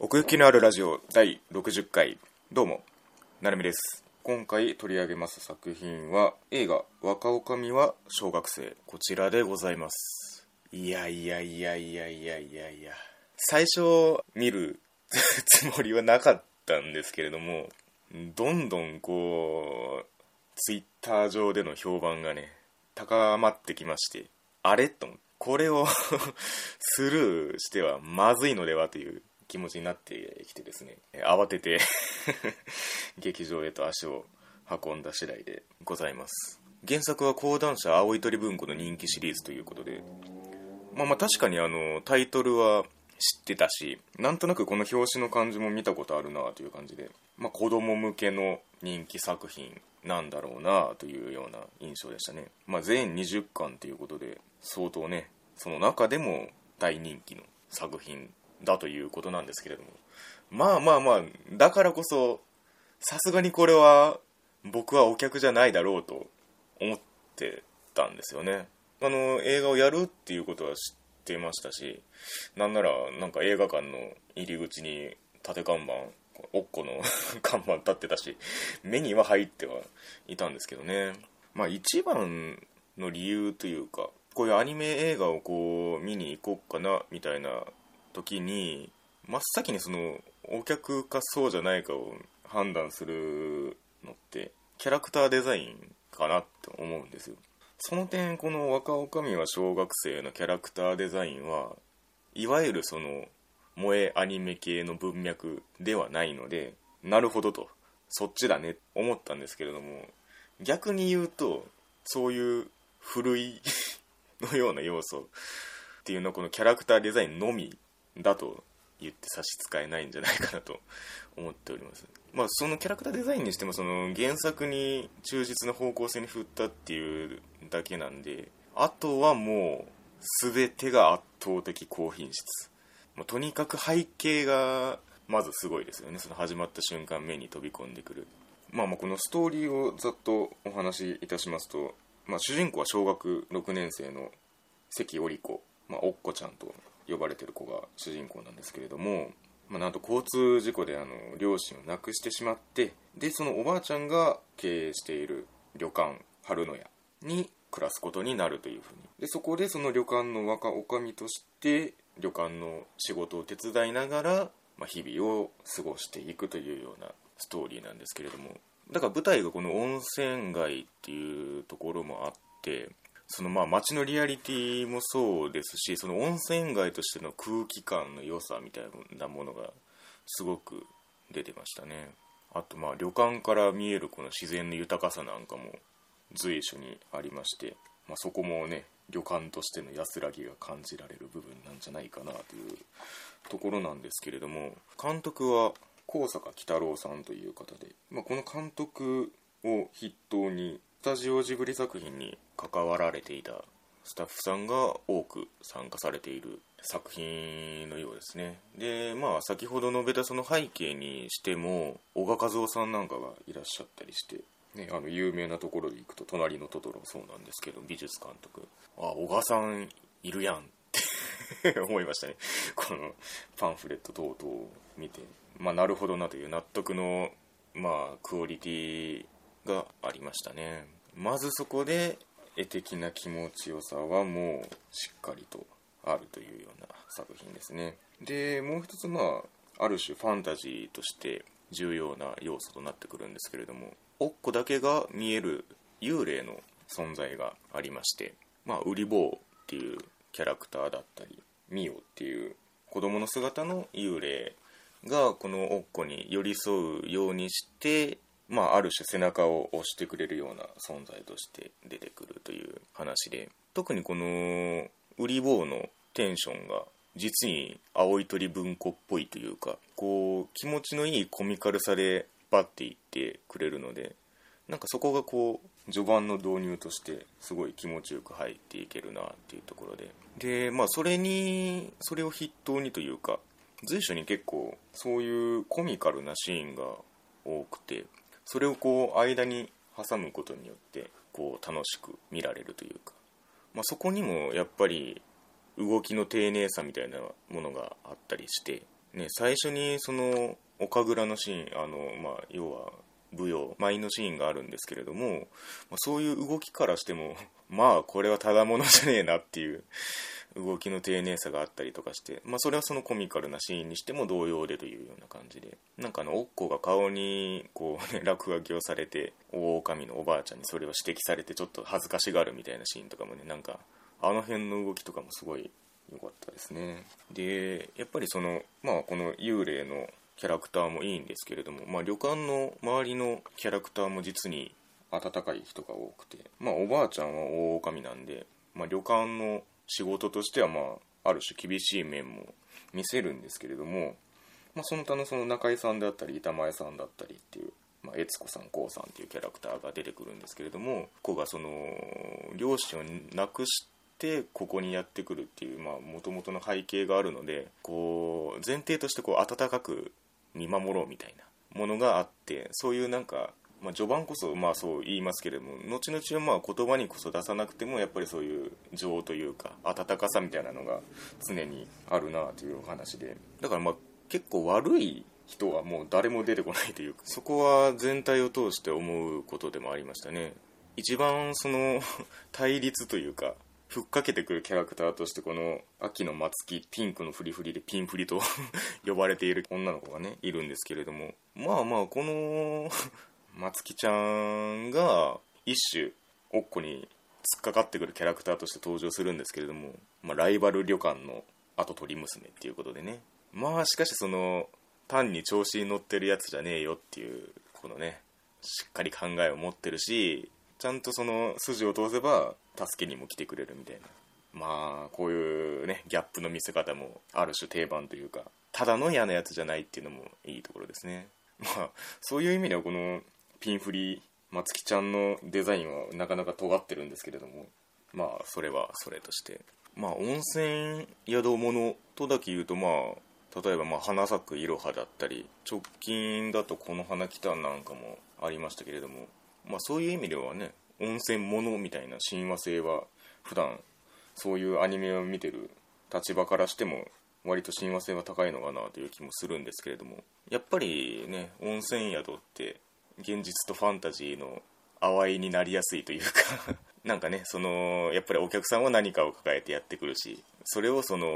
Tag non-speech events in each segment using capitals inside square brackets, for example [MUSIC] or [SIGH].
奥行きのあるラジオ第60回。どうもなるみです。今回取り上げます作品は映画「若女将は小学生」こちらでございます。いやいやいやいやいやいやいや。最初見るつもりはなかったんですけれどもどんどんこうツイッター上での評判がね高まってきましてあれ？とこれを [LAUGHS] スルーしてはまずいのではという気持ちになってきてですね慌てて [LAUGHS] 劇場へと足を運んだ次第でございます。原作は講談社青い鳥文庫の人気シリーズということでまあまあ確かにあのタイトルは知ってたしなんとなくこの表紙の感じも見たことあるなという感じで、まあ、子供向けの人気作品なんだろうなというような印象でしたね、まあ、全20巻ということで相当ねその中でも大人気の作品だということなんですけれども。まあまあまあだからこそさすがにこれは僕はお客じゃないだろうと思ってたんですよね。あの映画をやるっていうことは知ってましたしなんならなんか映画館の入り口に縦看板おっこの [LAUGHS] 看板立ってたし目には入ってはいたんですけどね。まあ一番の理由というかこういうアニメ映画をこう見に行こうかなみたいな時に真っ先にそのお客かそうじゃないかを判断するのってキャラクターデザインかなって思うんですよ。その点この若女将は小学生のキャラクターデザインはいわゆるその萌えアニメ系の文脈ではないのでなるほどとそっちだね思ったんですけれども逆に言うとそういう古いのような要素っていうのはこのキャラクターデザインのみだと言って差し支えないんじゃないかなと [LAUGHS] 思っております。まあそのキャラクターデザインにしてもその原作に忠実な方向性に振ったっていうだけなんであとはもう全てが圧倒的高品質。まあ、とにかく背景がまずすごいですよね。その始まった瞬間目に飛び込んでくる。まあまあこのストーリーをざっとお話しいたしますと、まあ、主人公は小学6年生の関織子、まあ、おっこちゃんと呼ばれてる子が主人公なんですけれども、まあ、なんと交通事故であの両親を亡くしてしまってでそのおばあちゃんが経営している旅館春野屋に暮らすことになるというふうに。でそこでその旅館の若女将として旅館の仕事を手伝いながら、まあ、日々を過ごしていくというようなストーリーなんですけれども。だから舞台がこの温泉街っていうところもあってそのまあ街のリアリティもそうですしその温泉街としての空気感の良さみたいなものがすごく出てましたね。あとまあ旅館から見えるこの自然の豊かさなんかも随所にありまして、まあ、そこもね旅館としての安らぎが感じられる部分なんじゃないかなというところなんですけれども監督は高坂喜太郎さんという方で、まあ、この監督を筆頭にスタジオジブリ作品に関わられていたスタッフさんが多く参加されている作品のようですね。でまあ先ほど述べたその背景にしても小賀和夫さんなんかがいらっしゃったりしてね、あの有名なところで行くと「隣のトトロも」そうなんですけど美術監督。あ小川さんいるやんって [LAUGHS] 思いましたね。このパンフレット等々を見て。まあなるほどなという納得のまあクオリティがありましたね。まずそこで絵的な気持ちよさはもうしっかりとあるというような作品ですね。でもう一つまあある種ファンタジーとして重要な要素となってくるんですけれどもおっこだけが見える幽霊の存在がありましてまあウリボーっていうキャラクターだったりミオっていう子供の姿の幽霊がこのおっこに寄り添うようにしてまあ、ある種背中を押してくれるような存在として出てくるという話で特にこのウリボーのテンションが実に青い鳥文庫っぽいというかこう気持ちのいいコミカルさでバッていってくれるのでなんかそこがこう序盤の導入としてすごい気持ちよく入っていけるなっていうところで。でまあそれにそれを筆頭にというか随所に結構そういうコミカルなシーンが多くてそれをこう間に挟むことによってこう楽しく見られるというか、まあ、そこにもやっぱり動きの丁寧さみたいなものがあったりしてね、最初にその岡倉のシーンあの、まあ、要は舞踊舞のシーンがあるんですけれども、まあ、そういう動きからしても [LAUGHS] まあこれはただものじゃねえなっていう動きの丁寧さがあったりとかして、まあ、それはそのコミカルなシーンにしても同様でというような感じでなんかあのおっこが顔にこう、ね、[LAUGHS] 落書きをされて大狼のおばあちゃんにそれを指摘されてちょっと恥ずかしがるみたいなシーンとかもねなんかあの辺の動きとかもすごい良かったですね。でやっぱりそのまあこの幽霊のキャラクターもいいんですけれども、まあ、旅館の周りのキャラクターも実に温かい人が多くて、まあ、おばあちゃんは大狼なんで、まあ、旅館の仕事としては、まあ、ある種厳しい面も見せるんですけれども、まあ、その他のその中井さんであったり板前さんだったりっていう、まあ、悦子さんこうさんっていうキャラクターが出てくるんですけれどもここがその両親を亡くしてここにやってくるっていうもともとの背景があるのでこう前提としてこう温かく見守ろうみたいなものがあってそういうなんか、まあ、序盤こそまあそう言いますけれども後々はまあ言葉にこそ出さなくてもやっぱりそういう情というか温かさみたいなのが常にあるなというお話でだからまあ結構悪い人はもう誰も出てこないというかそこは全体を通して思うことでもありましたね。一番その対立というかふっかけてくるキャラクターとしてこの秋の松木ピンクのフリフリでピンフリと [LAUGHS] 呼ばれている女の子がねいるんですけれどもまあまあこの松木ちゃんが一種おっこに突っかかってくるキャラクターとして登場するんですけれども、まあ、ライバル旅館の跡取り娘っていうことでね。まあしかしその単に調子に乗ってるやつじゃねえよっていうこのねしっかり考えを持ってるしちゃんとその筋を通せば助けにも来てくれるみたいな。まあこういうねギャップの見せ方もある種定番というかただの嫌なやつじゃないっていうのもいいところですね。まあそういう意味ではこのピンフリ松木ちゃんのデザインはなかなか尖ってるんですけれどもまあそれはそれとして。まあ温泉宿物とだけ言うとまあ例えばまあ花咲くいろはだったり直近だとこの花来たなんかもありましたけれどもまあ、そういう意味ではね温泉ものみたいな親和性は普段そういうアニメを見てる立場からしても割と親和性は高いのかなという気もするんですけれどもやっぱりね温泉宿って現実とファンタジーの淡いになりやすいというか [LAUGHS] なんかねそのやっぱりお客さんは何かを抱えてやってくるしそれをその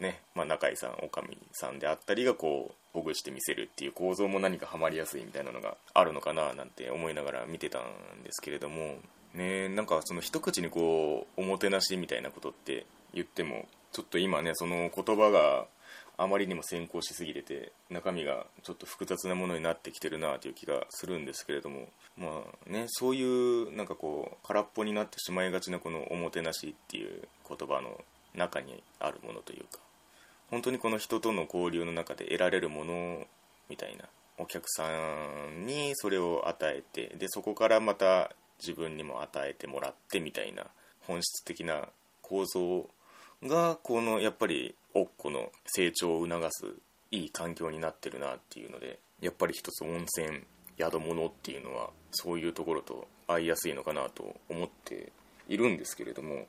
ね、まあ、中井さん女将さんであったりがこうほぐして見せるっていう構造も何かハマりやすいみたいなのがあるのかななんて思いながら見てたんですけれどもねなんかその一口にこうおもてなしみたいなことって言ってもちょっと今ねその言葉があまりにも先行しすぎてて中身がちょっと複雑なものになってきてるなという気がするんですけれどもまあねそういうなんかこう空っぽになってしまいがちなこのおもてなしっていう言葉の中にあるものというか本当にこの人との交流の中で得られるものみたいなお客さんにそれを与えてでそこからまた自分にも与えてもらってみたいな本質的な構造がこのやっぱりおっこの成長を促すいい環境になってるなっていうのでやっぱり一つ温泉宿物っていうのはそういうところと合いやすいのかなと思っているんですけれども、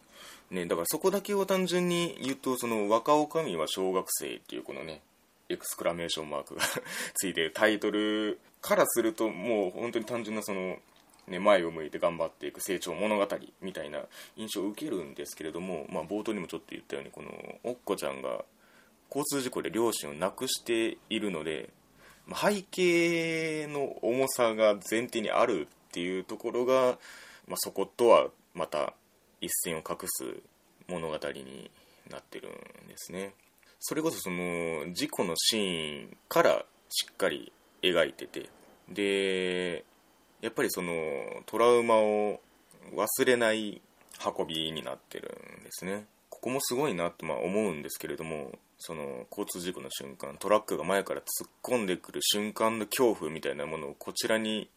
ね、だからそこだけを単純に言うとその若女将は小学生っていうこのねエクスクラメーションマークが [LAUGHS] ついてるタイトルからするともう本当に単純なその、ね、前を向いて頑張っていく成長物語みたいな印象を受けるんですけれども、まあ、冒頭にもちょっと言ったようにこのおっこちゃんが交通事故で両親を亡くしているので背景の重さが前提にあるっていうところが、まあ、そことはまた一線を画す物語になってるんですね。それこそその事故のシーンからしっかり描いててでやっぱりそのトラウマを忘れない運びになってるんですね。ここもすごいなとまあ思うんですけれどもその交通事故の瞬間トラックが前から突っ込んでくる瞬間の恐怖みたいなものをこちらに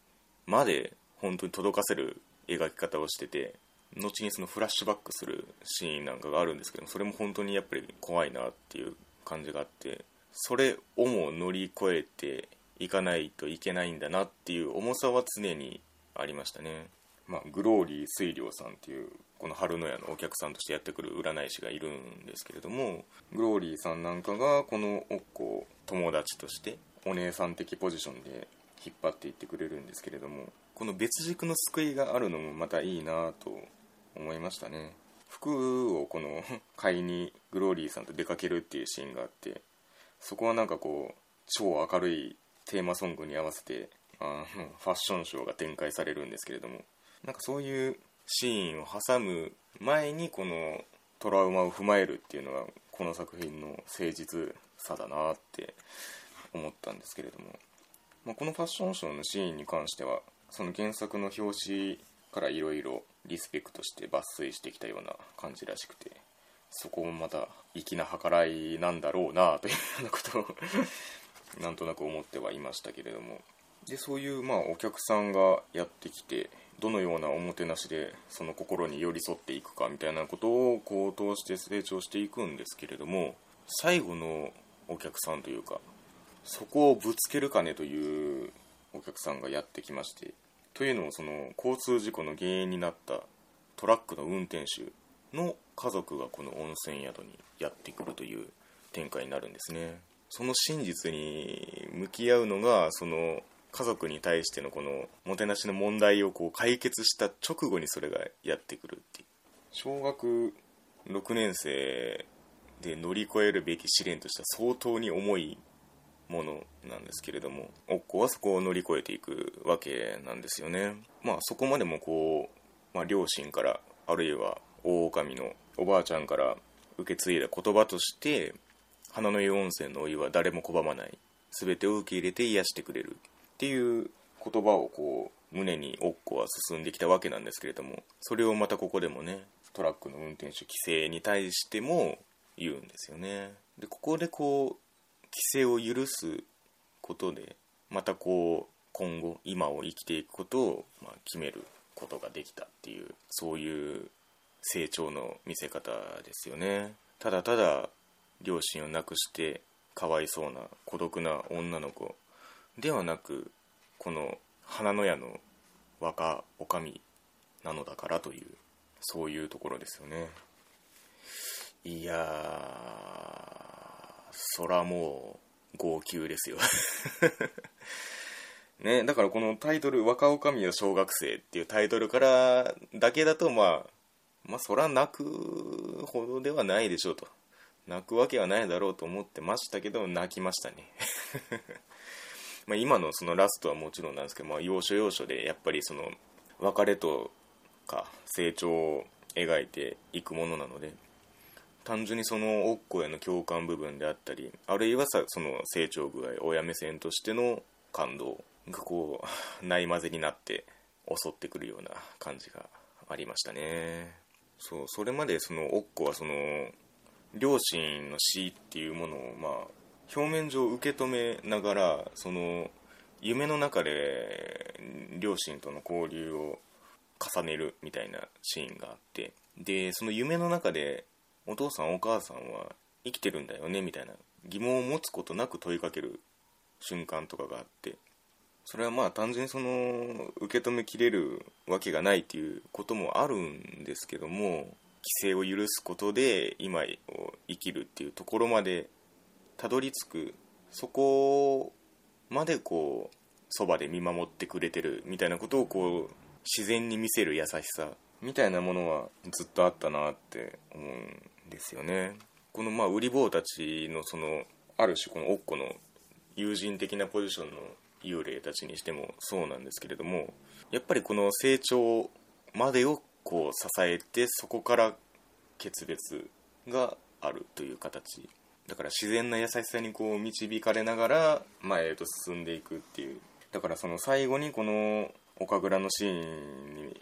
まで本当に届かせる描き方をしてて後にそのフラッシュバックするシーンなんかがあるんですけどそれも本当にやっぱり怖いなっていう感じがあってそれをも乗り越えていかないといけないんだなっていう重さは常にありましたね、まあ、グローリー水涼さんっていうこの春の屋のお客さんとしてやってくる占い師がいるんですけれどもグローリーさんなんかがこのおっこを友達としてお姉さん的ポジションで引っ張っていってくれるんですけれどもこの別軸の救いがあるのもまたいいなと思いましたね。服をこの [LAUGHS] 買いにグローリーさんと出かけるっていうシーンがあってそこはなんかこう超明るいテーマソングに合わせてあファッションショーが展開されるんですけれども。なんかそういうシーンを挟む前にこのトラウマを踏まえるっていうのがこの作品の誠実さだなって思ったんですけれども、まあ、このファッションショーのシーンに関してはその原作の表紙からいろいろリスペクトして抜粋してきたような感じらしくてそこもまた粋な計らいなんだろうなというようなことをなんとなく思ってはいましたけれども。でそういうまあお客さんがやってきてどのようなおもてなしでその心に寄り添っていくかみたいなことをこう通して成長していくんですけれども最後のお客さんというかそこをぶつけるかねというお客さんがやってきましてというのもその交通事故の原因になったトラックの運転手の家族がこの温泉宿にやってくるという展開になるんですね。その真実に向き合うのがその家族に対してのこのもてなしの問題をこう解決した直後にそれがやってくるっていう。小学6年生で乗り越えるべき試練としては相当に重いものなんですけれどもおっこはそこを乗り越えていくわけなんですよね。まあそこまでもこう、まあ、両親からあるいは大女のおばあちゃんから受け継いだ言葉として花の湯温泉のお湯は誰も拒まない。全てを受け入れて癒してくれる。っていう言葉をこう胸におっこは進んできたわけなんですけれどもそれをまたここでもねトラックの運転手規制に対しても言うんですよね。でここでこう規制を許すことでまたこう今後今を生きていくことを、ま、決めることができたっていうそういう成長の見せ方ですよね。ただただ両親を亡くしてかわいそうな孤独な女の子ではなくこの花の屋の若女将なのだからというそういうところですよね。いやーそらもう号泣ですよ。[LAUGHS] ねだからこのタイトル「若女将は小学生」っていうタイトルからだけだとまあまあそら泣くほどではないでしょうと。泣くわけはないだろうと思ってましたけど泣きましたね。[LAUGHS] ま、今のそのラストはもちろんなんですけど、まあ、要所要所でやっぱりその別れとか成長を描いていくものなので単純にそのおっこへの共感部分であったりあるいはさその成長具合親目線としての感動がこうないまぜになって襲ってくるような感じがありましたね。そうそれまでそのおっこはその両親の死っていうものをまあ表面上受け止めながらその夢の中で両親との交流を重ねるみたいなシーンがあってでその夢の中でお父さんお母さんは生きてるんだよねみたいな疑問を持つことなく問いかける瞬間とかがあってそれはまあ単純にその受け止めきれるわけがないっていうこともあるんですけども制を許すことで今を生きるっていうところまでたどり着く。そこまでこうそばで見守ってくれてるみたいなことをこう自然に見せる優しさみたいなものはずっとあったなって思うんですよね。このまあ売り坊たちのそのある種このおっこの友人的なポジションの幽霊たちにしてもそうなんですけれどもやっぱりこの成長までをこう支えてそこから決別があるという形。だから自然な優しさにこう導かれながら前へと進んでいくっていう。だからその最後にこの岡倉のシーンに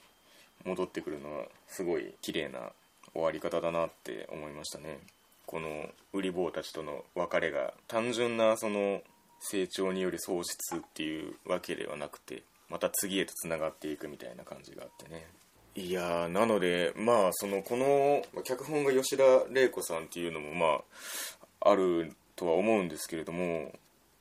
戻ってくるのはすごい綺麗な終わり方だなって思いましたね。この売り坊たちとの別れが単純なその成長により喪失っていうわけではなくてまた次へとつながっていくみたいな感じがあってね。いやなのでまあそのこの脚本が吉田玲子さんっていうのもまああるとは思うんですけれども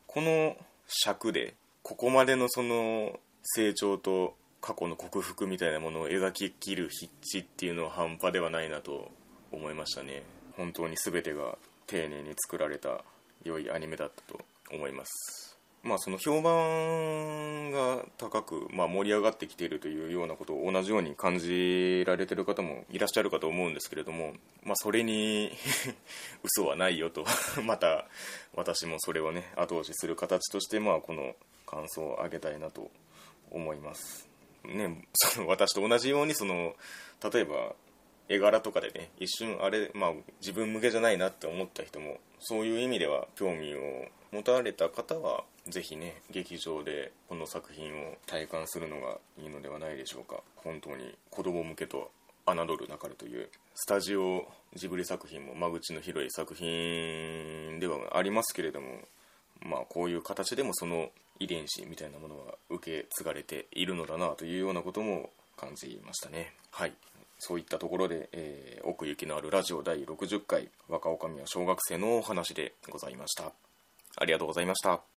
この尺でここまでのその成長と過去の克服みたいなものを描ききる筆致っていうのは半端ではないなと思いましたね。本当に全てが丁寧に作られた良いアニメだったと思います。まあその評判が高く、まあ、盛り上がってきているというようなことを同じように感じられてる方もいらっしゃるかと思うんですけれども、まあ、それに [LAUGHS] 嘘はないよと [LAUGHS] また私もそれをね後押しする形としてまあこの感想をあげたいなと思います。ねその私と同じようにその例えば絵柄とかでね一瞬あれ、まあ、自分向けじゃないなって思った人もそういう意味では興味を持たれた方はぜひね劇場でこの作品を体感するのがいいのではないでしょうか。本当に子供向けと侮るなかれというスタジオジブリ作品も間口の広い作品ではありますけれどもまあこういう形でもその遺伝子みたいなものは受け継がれているのだなというようなことも感じましたね。はい。そういったところで、えー、奥行きのあるラジオ第60回若女将は小学生のお話でございました。ありがとうございました。